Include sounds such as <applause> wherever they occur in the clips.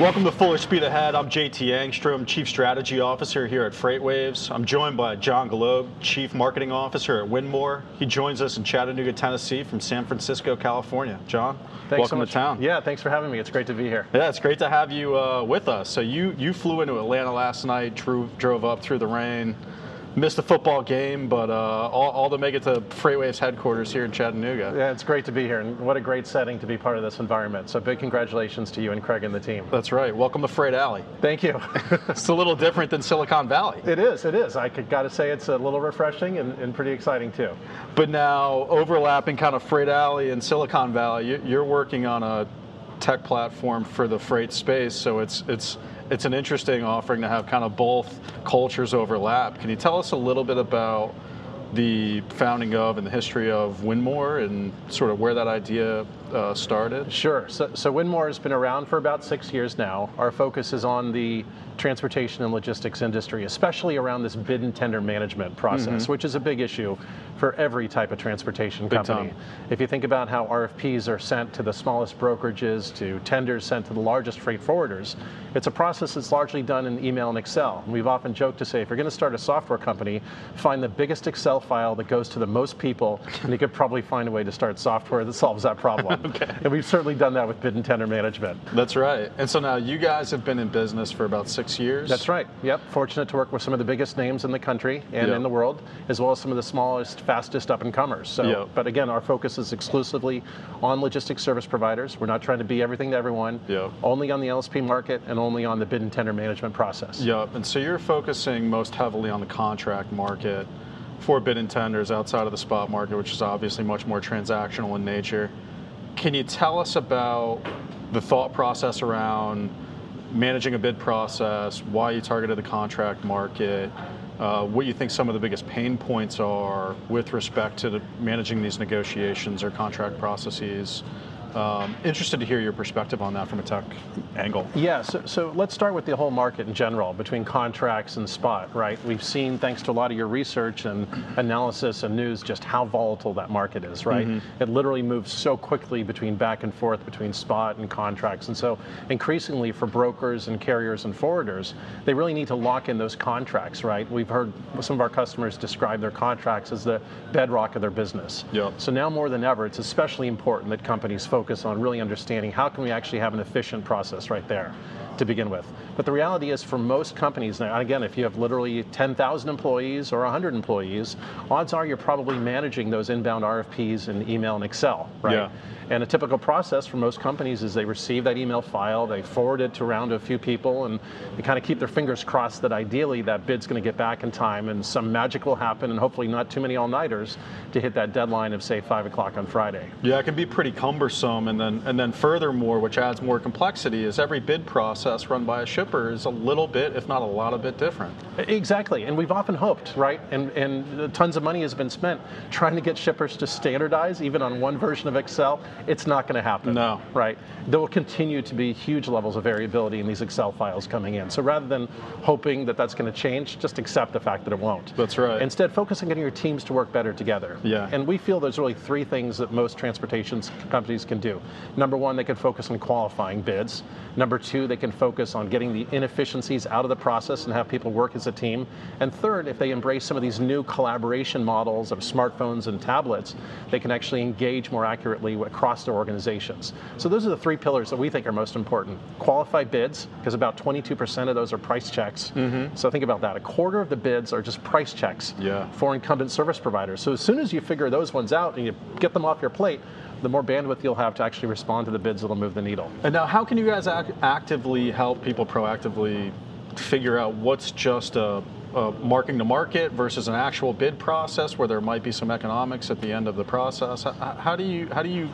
Welcome to Fuller Speed Ahead. I'm JT Engstrom, Chief Strategy Officer here at FreightWaves. I'm joined by John Golob, Chief Marketing Officer at Winmore. He joins us in Chattanooga, Tennessee from San Francisco, California. John, thanks welcome so to town. Yeah, thanks for having me. It's great to be here. Yeah, it's great to have you uh, with us. So you, you flew into Atlanta last night, drove, drove up through the rain missed a football game, but uh, all, all, to make it to FreightWaves headquarters here in Chattanooga. Yeah, it's great to be here, and what a great setting to be part of this environment. So big congratulations to you and Craig and the team. That's right. Welcome to Freight Alley. Thank you. <laughs> it's a little different than Silicon Valley. It is. It is. I got to say it's a little refreshing and, and, pretty exciting too. But now overlapping kind of Freight Alley and Silicon Valley, you're working on a tech platform for the freight space, so it's it's it's an interesting offering to have kind of both cultures overlap. Can you tell us a little bit about the founding of and the history of Winmore and sort of where that idea uh, started? Sure. So, so Winmore has been around for about six years now. Our focus is on the transportation and logistics industry, especially around this bid and tender management process, mm-hmm. which is a big issue for every type of transportation big company. Time. If you think about how RFPs are sent to the smallest brokerages, to tenders sent to the largest freight forwarders, it's a process that's largely done in email and Excel. And we've often joked to say, if you're going to start a software company, find the biggest Excel file that goes to the most people, and you could probably find a way to start software that solves that problem. <laughs> okay. And we've certainly done that with bid and tender management. That's right. And so now you guys have been in business for about six years. That's right. Yep. Fortunate to work with some of the biggest names in the country and yep. in the world, as well as some of the smallest, fastest up and comers. So, yep. but again, our focus is exclusively on logistics service providers. We're not trying to be everything to everyone. Yep. Only on the LSP market and only on the bid and tender management process. Yep. And so you're focusing most heavily on the contract market for bid and tenders outside of the spot market, which is obviously much more transactional in nature. Can you tell us about the thought process around managing a bid process, why you targeted the contract market, uh, what you think some of the biggest pain points are with respect to the, managing these negotiations or contract processes. Um, interested to hear your perspective on that from a tech angle. Yeah, so, so, let's start with the whole market in general between contracts and spot, right? We've seen, thanks to a lot of your research and analysis and news, just how volatile that market is, right? Mm-hmm. It literally moves so quickly between back and forth between spot and contracts. And so, increasingly for brokers and carriers and forwarders, they really need to lock in those contracts, right? We've heard some of our customers describe their contracts as the bedrock of their business. Yep. So, now more than ever, it's especially important that companies focus focus on really understanding how can we actually have an efficient process right there to begin with. But the reality is for most companies now, again, if you have literally 10,000 employees or 100 employees, odds are you're probably managing those inbound RFPs in email and Excel, right? Yeah. And a typical process for most companies is they receive that email file, they forward it to around to a few people, and they kind of keep their fingers crossed that ideally that bid's going to get back in time and some magic will happen and hopefully not too many all-nighters to hit that deadline of say 5 o'clock on Friday. Yeah, it can be pretty cumbersome and then, and then furthermore, which adds more complexity, is every bid process run by a shipper is a little bit, if not a lot of bit different. Exactly, and we've often hoped, right, and, and tons of money has been spent trying to get shippers to standardize even on one version of Excel it's not going to happen. No. Right? There will continue to be huge levels of variability in these Excel files coming in. So rather than hoping that that's going to change, just accept the fact that it won't. That's right. Instead, focus on getting your teams to work better together. Yeah. And we feel there's really three things that most transportation companies can do. Number one, they can focus on qualifying bids. Number two, they can focus on getting the inefficiencies out of the process and have people work as a team. And third, if they embrace some of these new collaboration models of smartphones and tablets, they can actually engage more accurately across their organizations. So those are the three pillars that we think are most important. Qualified bids, because about 22% of those are price checks. Mm-hmm. So think about that. A quarter of the bids are just price checks yeah. for incumbent service providers. So as soon as you figure those ones out and you get them off your plate, the more bandwidth you'll have to actually respond to the bids that'll move the needle. And now, how can you guys act- actively help people proactively figure out what's just a marking to market versus an actual bid process where there might be some economics at the end of the process? How, how do you how do you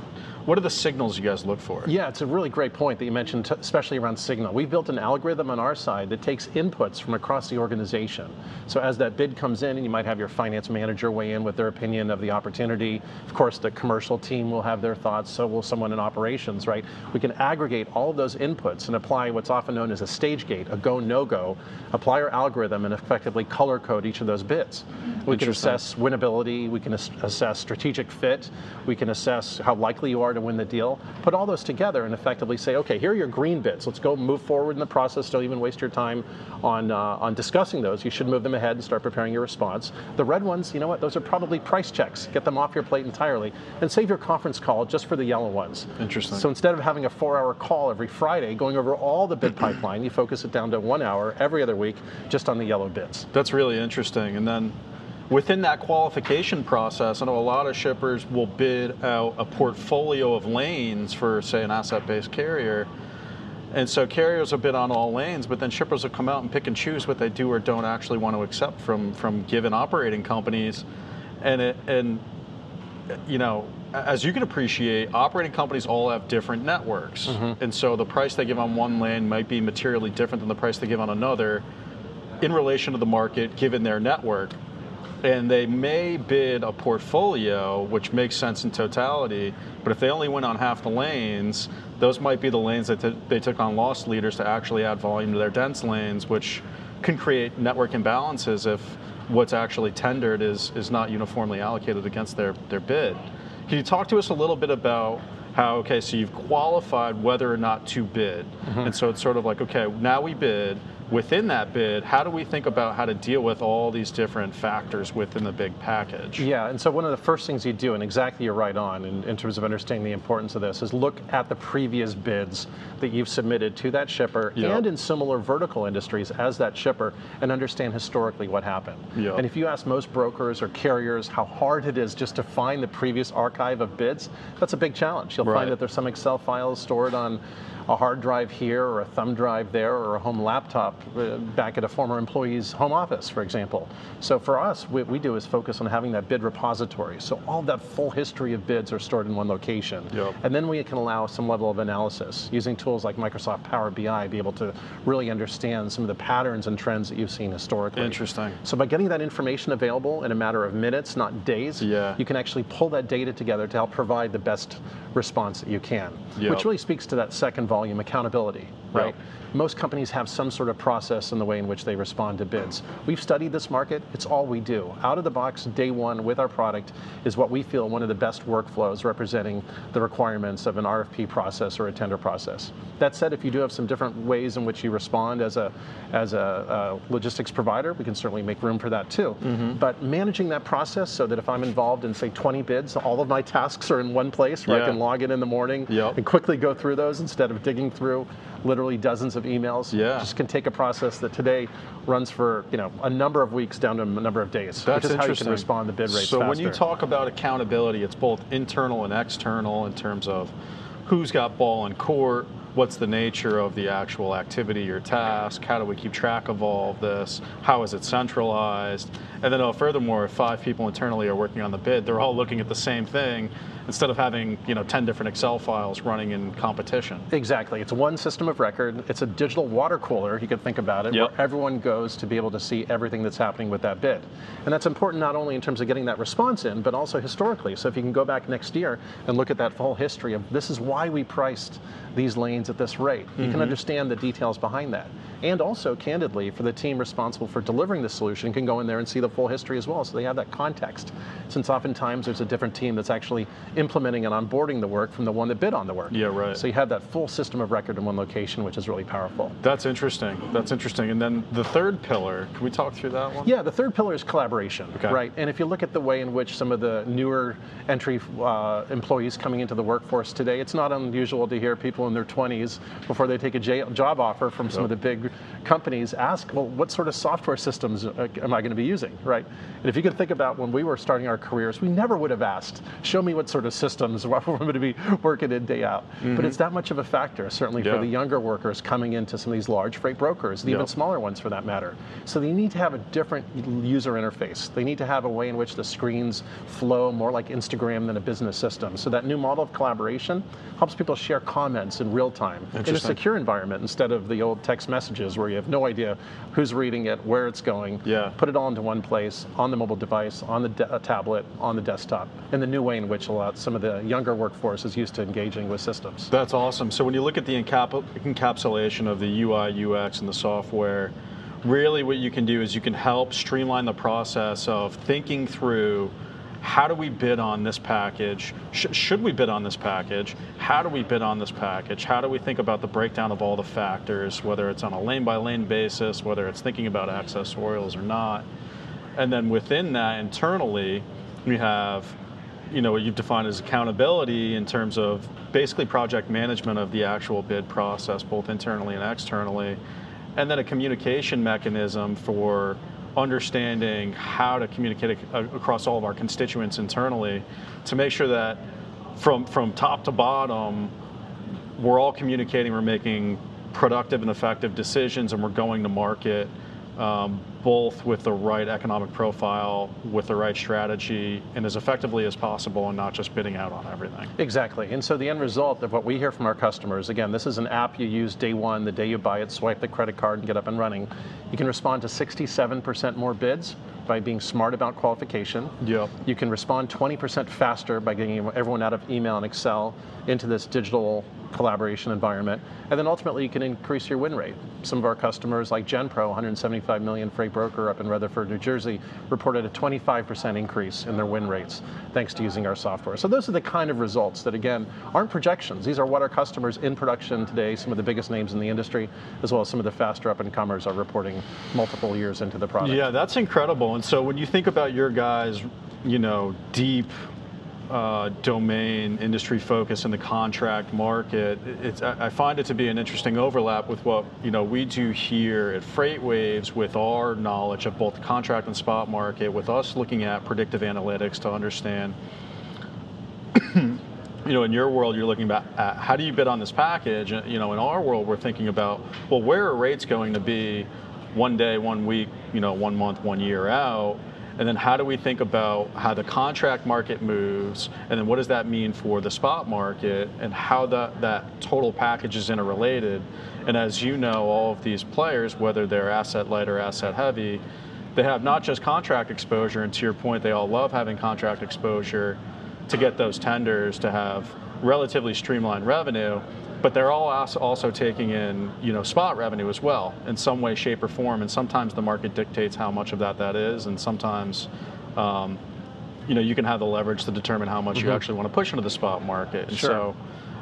what are the signals you guys look for? Yeah, it's a really great point that you mentioned, especially around signal. We've built an algorithm on our side that takes inputs from across the organization. So as that bid comes in, and you might have your finance manager weigh in with their opinion of the opportunity. Of course, the commercial team will have their thoughts, so will someone in operations, right? We can aggregate all of those inputs and apply what's often known as a stage gate, a go, no go, apply our algorithm and effectively color code each of those bids. We can assess winnability, we can assess strategic fit, we can assess how likely you are to win the deal, put all those together and effectively say, okay, here are your green bits. Let's go move forward in the process. Don't even waste your time on uh, on discussing those. You should move them ahead and start preparing your response. The red ones, you know what? Those are probably price checks. Get them off your plate entirely, and save your conference call just for the yellow ones. Interesting. So instead of having a four-hour call every Friday going over all the bid pipeline, you focus it down to one hour every other week, just on the yellow bits. That's really interesting. And then within that qualification process, I know a lot of shippers will bid out a portfolio of lanes for, say, an asset based carrier. And so carriers will bid on all lanes, but then shippers will come out and pick and choose what they do or don't actually want to accept from, from given operating companies. And, it, and, you know, as you can appreciate, operating companies all have different networks. Mm-hmm. And so the price they give on one lane might be materially different than the price they give on another in relation to the market given their network. And they may bid a portfolio, which makes sense in totality, but if they only went on half the lanes, those might be the lanes that t- they took on loss leaders to actually add volume to their dense lanes, which can create network imbalances if what's actually tendered is, is not uniformly allocated against their, their bid. Can you talk to us a little bit about how, okay, so you've qualified whether or not to bid. Mm-hmm. And so it's sort of like, okay, now we bid. Within that bid, how do we think about how to deal with all these different factors within the big package? Yeah, and so one of the first things you do, and exactly you're right on in, in terms of understanding the importance of this, is look at the previous bids that you've submitted to that shipper Yep. and in similar vertical industries as that shipper and understand historically what happened. Yep. And if you ask most brokers or carriers how hard it is just to find the previous archive of bids, that's a big challenge. You'll Right. find that there's some Excel files stored on a hard drive here or a thumb drive there or a home laptop uh, back at a former employee's home office, for example. So for us, what we do is focus on having that bid repository. So all that full history of bids are stored in one location. Yep. And then we can allow some level of analysis using tools like Microsoft Power BI, be able to really understand some of the patterns and trends that you've seen historically. Interesting. So by getting that information available in a matter of minutes, not days, Yeah. you can actually pull that data together to help provide the best response that you can, Yep. which really speaks to that second volume accountability, right? Yep. Most companies have some sort of process in the way in which they respond to bids. We've studied this market, it's all we do. Out of the box, day one with our product is what we feel one of the best workflows representing the requirements of an RFP process or a tender process. That said, if you do have some different ways in which you respond as a, as a, uh logistics provider, we can certainly make room for that too. Mm-hmm. But managing that process so that if I'm involved in, say, 20 bids, all of my tasks are in one place where Yeah. I can log in in the morning Yep. and quickly go through those instead of digging through literally dozens of emails. Yeah. Just can take a process that today runs for you know a number of weeks down to a number of days, That's which is how you can respond to bid rates So when you talk about accountability, it's both internal and external in terms of who's got ball in court, what's the nature of the actual activity or task, how do we keep track of all of this, how is it centralized, and then oh, furthermore, if five people internally are working on the bid, they're all looking at the same thing instead of having you know 10 different Excel files running in competition. Exactly. It's one system of record. It's a digital water cooler, you could think about it, Yep. where everyone goes to be able to see everything that's happening with that bid. And that's important not only in terms of getting that response in, but also historically. So if you can go back next year and look at that full history of this is why we priced these lanes at this rate, you can mm-hmm. understand the details behind that. And also, candidly, for the team responsible for delivering the solution, can go in there and see the full history as well, so they have that context. Since oftentimes there's a different team that's actually implementing and onboarding the work from the one that bid on the work. Yeah, right. So you have that full system of record in one location, which is really powerful. That's interesting. That's interesting. And then the third pillar, can we talk through that one? Yeah, the third pillar is collaboration, Okay. right? And if you look at the way in which some of the newer entry uh, employees coming into the workforce today, it's not unusual to hear people in their 20s before they take a job offer from some of the big companies ask, well, what sort of software systems uh, am I going to be using, right? And if you can think about when we were starting our careers, we never would have asked, show me what sort of systems <laughs> we're going to be working in day out. But it's that much of a factor, certainly Mm-hmm. Yeah. for the younger workers coming into some of these large freight brokers, and even smaller ones for that matter. So they need to have a different user interface. They need to have a way in which the screens flow more like Instagram than a business system. So that new model of collaboration helps people share comments in real time in a secure environment instead of the old text messages where you have no idea who's reading it, where it's going. Yeah. Put it all into one place on the mobile device, on the de- uh, tablet, on the desktop, in the new way in which a lot some of the younger workforce is used to engaging with systems. That's awesome. So when you look at the encap- encapsulation of the UI, UX, and the software, really what you can do is you can help streamline the process of thinking through how do we bid on this package? Sh- should we bid on this package? How do we bid on this package? How do we think about the breakdown of all the factors, whether it's on a lane by lane basis, whether it's thinking about accessorials or not? And then within that, internally, we have you know what you've defined as accountability in terms of basically project management of the actual bid process, both internally and externally, and then a communication mechanism for understanding how to communicate across all of our constituents internally to make sure that from from top to bottom we're all communicating we're making productive and effective decisions and we're going to market um, both with the right economic profile, with the right strategy, and as effectively as possible, and not just bidding out on everything. Exactly. And so the end result of what we hear from our customers again, this is an app you use day one, the day you buy it, swipe the credit card, and get up and running. You can respond to 67% more bids by being smart about qualification. Yep. You can respond 20% faster by getting everyone out of email and Excel into this digital collaboration environment. And then ultimately you can increase your win rate. Some of our customers like GenPro, 175 million freight broker up in Rutherford, New Jersey, reported a 25% increase in their win rates thanks to using our software. So those are the kind of results that again aren't projections. These are what our customers in production today, some of the biggest names in the industry, as well as some of the faster up and comers are reporting multiple years into the product. Yeah, that's incredible. And so when you think about your guys, you know, deep uh, domain industry focus in the contract market, it's, I find it to be an interesting overlap with what you know we do here at FreightWaves with our knowledge of both the contract and spot market, with us looking at predictive analytics to understand. <clears throat> you know, in your world, you're looking about at how do you bid on this package. You know, in our world, we're thinking about well, where are rates going to be one day, one week, you know, one month, one year out and then how do we think about how the contract market moves, and then what does that mean for the spot market, and how that, that total package is interrelated. And as you know, all of these players, whether they're asset light or asset heavy, they have not just contract exposure, and to your point, they all love having contract exposure to get those tenders to have relatively streamlined revenue but they're all also taking in you know spot revenue as well in some way, shape, or form. And sometimes the market dictates how much of that that is, and sometimes. Um, you know, you can have the leverage to determine how much mm-hmm. you actually want to push into the spot market. And sure. so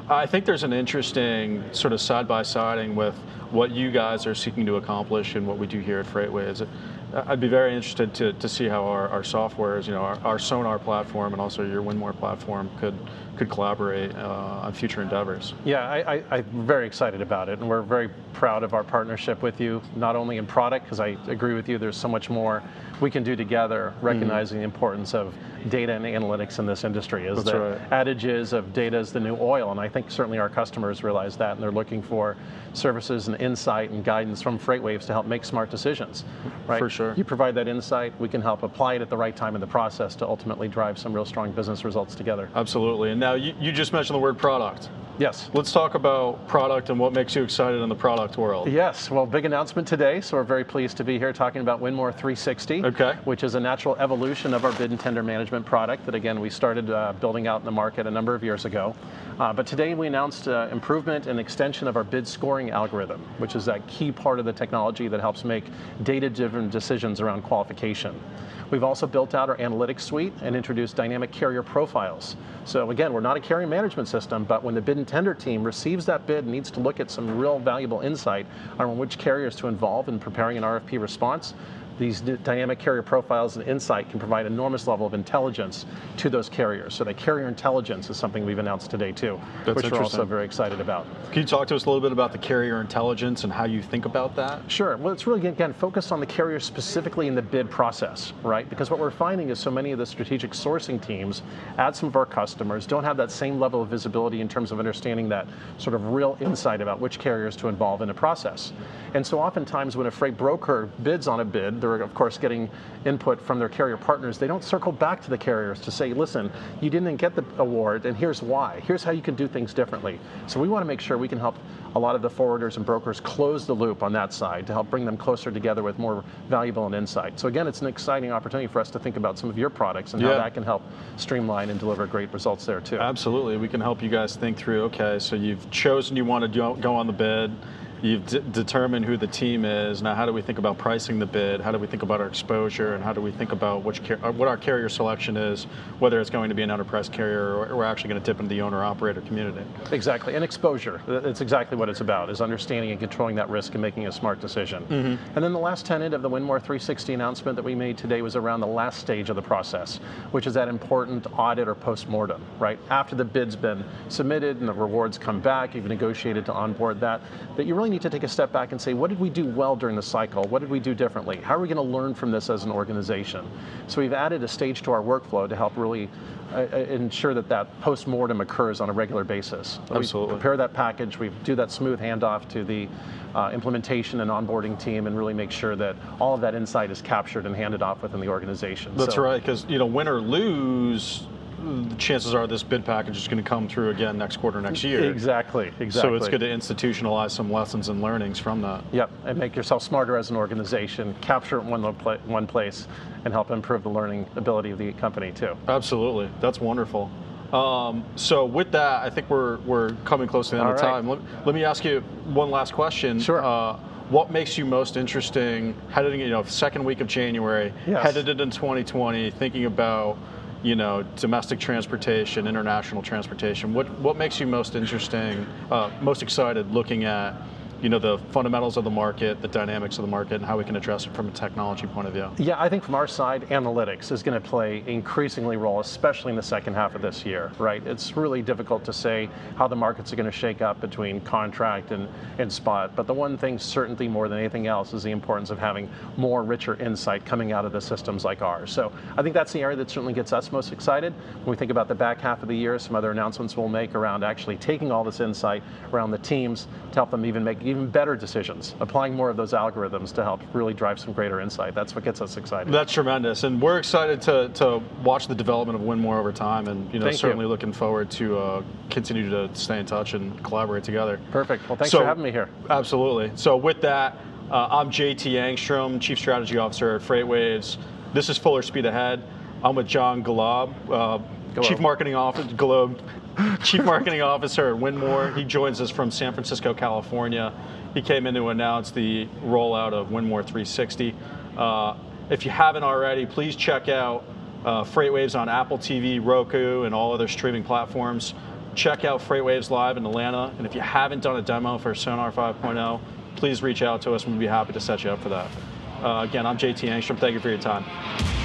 I think there's an interesting sort of side by siding with what you guys are seeking to accomplish and what we do here at FreightWaves. I'd be very interested to, to see how our, our softwares, you know, our, our Sonar platform and also your Winmore platform could could collaborate uh, on future endeavors. Yeah, I, I, am very excited about it, and we're very proud of our partnership with you, not only in product, because I agree with you, there's so much more we can do together, mm-hmm. recognizing mm. the importance of data and analytics in this industry. Is That's the right. adage is of data is the new oil, and I think certainly our customers realize that, and they're looking for services and insight and guidance from FreightWaves to help make smart decisions. Right? For sure. You provide that insight, we can help apply it at the right time in the process to ultimately drive some real strong business results together. Absolutely. And now you, you just mentioned the word product. Yes. Let's talk about product and what makes you excited in the product world. Yes. Well, big announcement today, so we're very pleased to be here talking about Winmore 360, okay. which is a natural evolution of our bid and tender management product that, again, we started uh, building out in the market a number of years ago. Uh, but today we announced uh, improvement and extension of our bid scoring algorithm, which is that key part of the technology that helps make data-driven decisions around qualification. We've also built out our analytics suite and introduced dynamic carrier profiles. So again, we're not a carrier management system, but when the bid and tender team receives that bid and needs to look at some real valuable insight on which carriers to involve in preparing an RFP response, these dynamic carrier profiles and insight can provide enormous level of intelligence to those carriers. So that carrier intelligence is something we've announced today too, That's which we're also very excited about. Can you talk to us a little bit about the carrier intelligence and how you think about that? Sure. Well, it's really again focused on the carrier specifically in the bid process, right? Because what we're finding is so many of the strategic sourcing teams at some of our customers don't have that same level of visibility in terms of understanding that sort of real insight about which carriers to involve in a process. And so oftentimes when a freight broker bids on a bid, they're of course getting input from their carrier partners. They don't circle back to the carriers to say, listen, you didn't get the award and here's why. Here's how you can do things differently. So we want to make sure we can help a lot of the forwarders and brokers close the loop on that side to help bring them closer together with more valuable and insight. So again, it's an exciting opportunity for us to think about some of your products and yeah. how that can help streamline and deliver great results there too. Absolutely. We can help you guys think through, okay, so you've chosen you want to go on the bid You've d- determined who the team is. Now, how do we think about pricing the bid? How do we think about our exposure? And how do we think about which car- uh, what our carrier selection is, whether it's going to be an enterprise carrier or we're actually going to dip into the owner-operator community? Exactly, and exposure. That's exactly what it's about, is understanding and controlling that risk and making a smart decision. Mm-hmm. And then the last tenet of the Winmore 360 announcement that we made today was around the last stage of the process, which is that important audit or post-mortem, right? After the bid's been submitted and the rewards come back, you've negotiated to onboard that, that you really need to take a step back and say, what did we do well during the cycle? What did we do differently? How are we going to learn from this as an organization? So we've added a stage to our workflow to help really uh, uh ensure that that post-mortem occurs on a regular basis. Absolutely. We prepare that package, we do that smooth handoff to the uh, implementation and onboarding team and really make sure that all of that insight is captured and handed off within the organization. That's so, right, because you know, win or lose, the chances are this bid package is going to come through again next quarter, next year. Exactly, exactly. So it's good to institutionalize some lessons and learnings from that. Yep, and make yourself smarter as an organization, capture it in one, one place, and help improve the learning ability of the company too. Absolutely, that's wonderful. Um, so with that, I think we're, we're coming close to the end All of right. time. Let, let, me ask you one last question. Sure. Uh, what makes you most interesting heading, you know, second week of January, yes. headed into 2020, thinking about you know, domestic transportation, international transportation. What what makes you most interesting, uh, most excited looking at you know the fundamentals of the market, the dynamics of the market, and how we can address it from a technology point of view. Yeah, I think from our side, analytics is going to play increasingly role, especially in the second half of this year. Right? It's really difficult to say how the markets are going to shake up between contract and, and spot. But the one thing, certainty more than anything else, is the importance of having more richer insight coming out of the systems like ours. So I think that's the area that certainly gets us most excited when we think about the back half of the year. Some other announcements we'll make around actually taking all this insight around the teams to help them even make even better decisions, applying more of those algorithms to help really drive some greater insight. That's what gets us excited. That's tremendous, and we're excited to, to watch the development of Winmore over time, and you know Thank certainly you. looking forward to uh, continue to stay in touch and collaborate together. Perfect. Well, thanks So- for having me here. Absolutely. So with that, uh, I'm JT Engstrom, Chief Strategy Officer at FreightWaves. This is Fuller Speed Ahead. I'm with John Galab, uh, Golob. Chief Marketing Officer, Golob, <laughs> Chief Marketing Officer at Winmore. He joins us from San Francisco, California. He came in to announce the rollout of Winmore 360. Uh, if you haven't already, please check out uh, FreightWaves on Apple TV, Roku, and all other streaming platforms. Check out FreightWaves Live in Atlanta. And if you haven't done a demo for Sonar 5.0, please reach out to us and we'd be happy to set you up for that. Uh, again, I'm JT Engstrom. Thank you for your time.